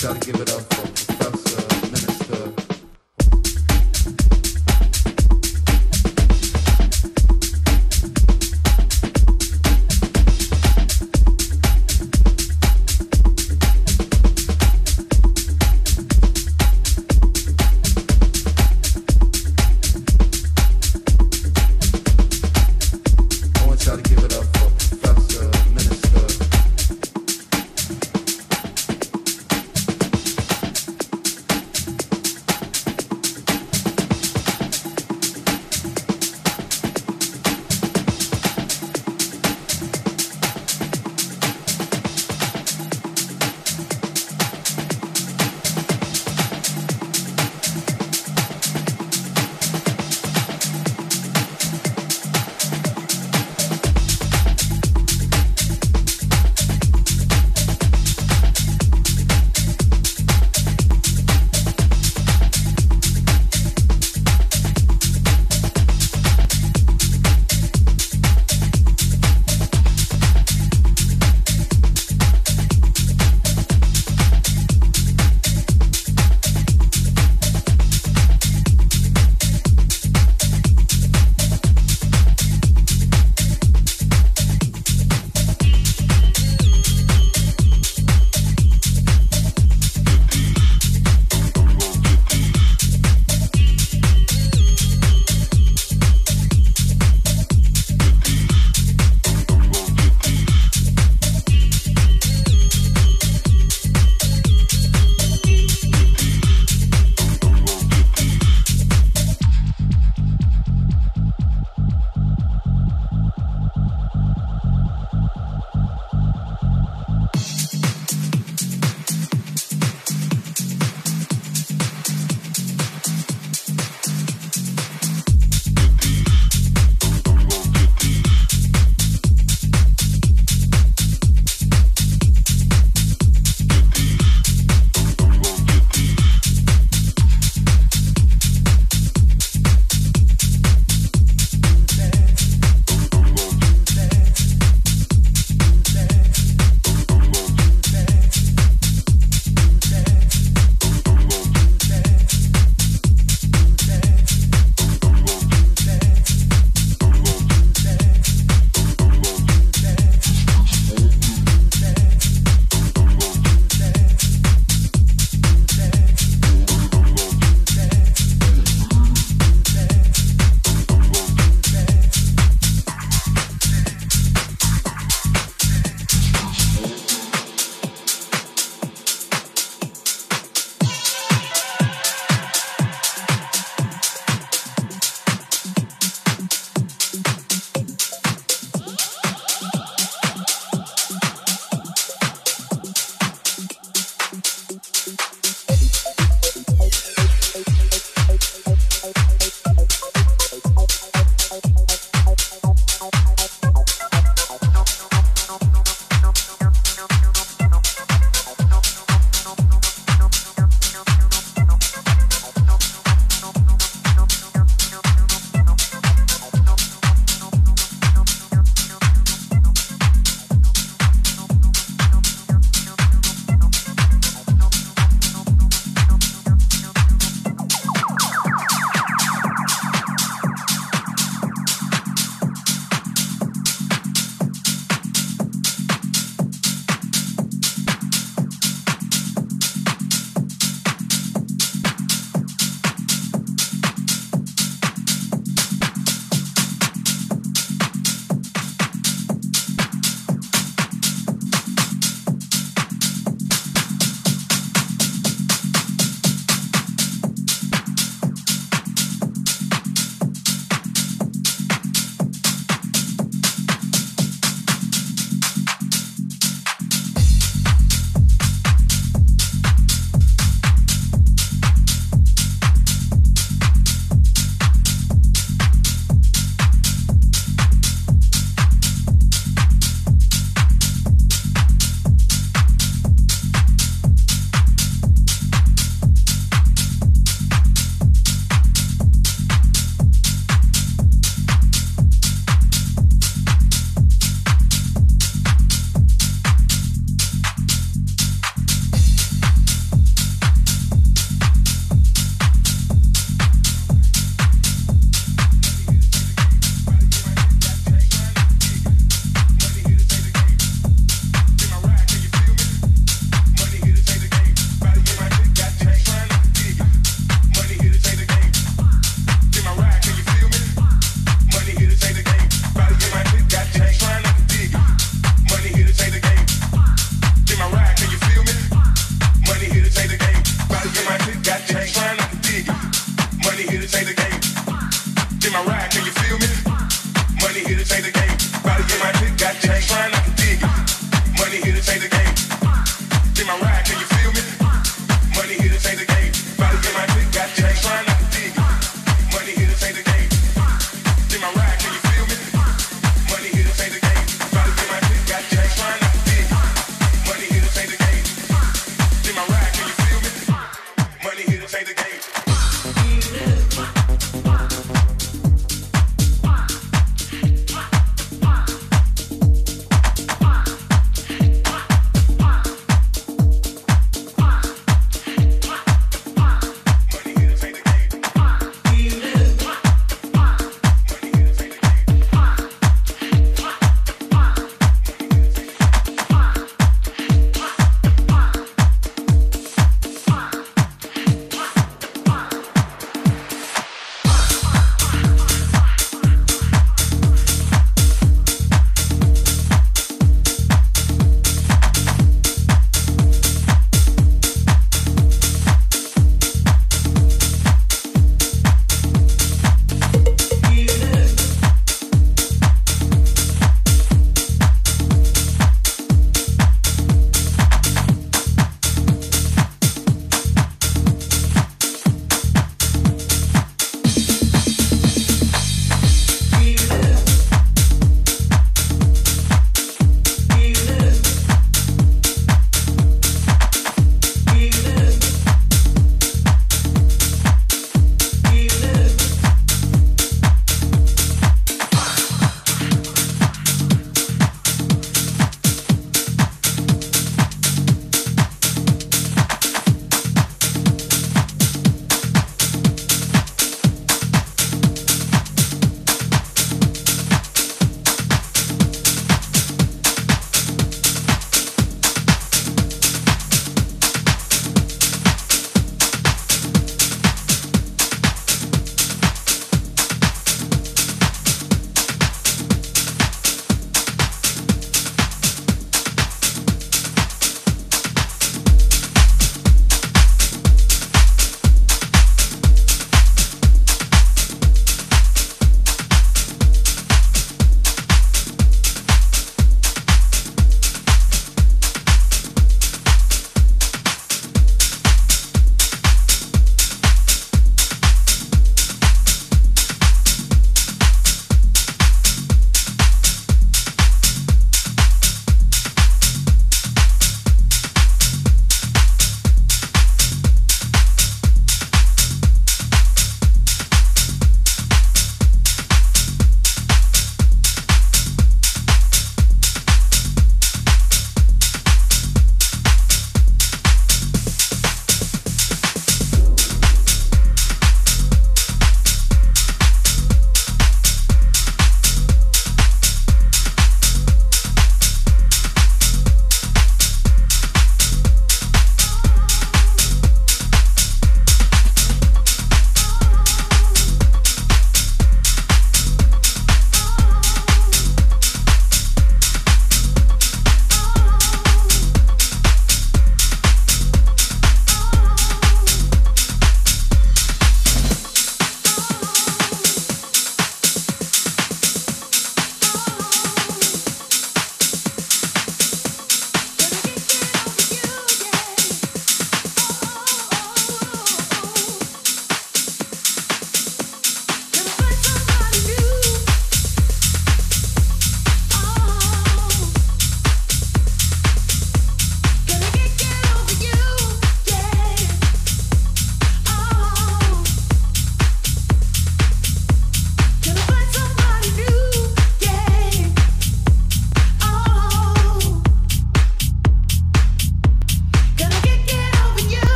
gotta give it up for.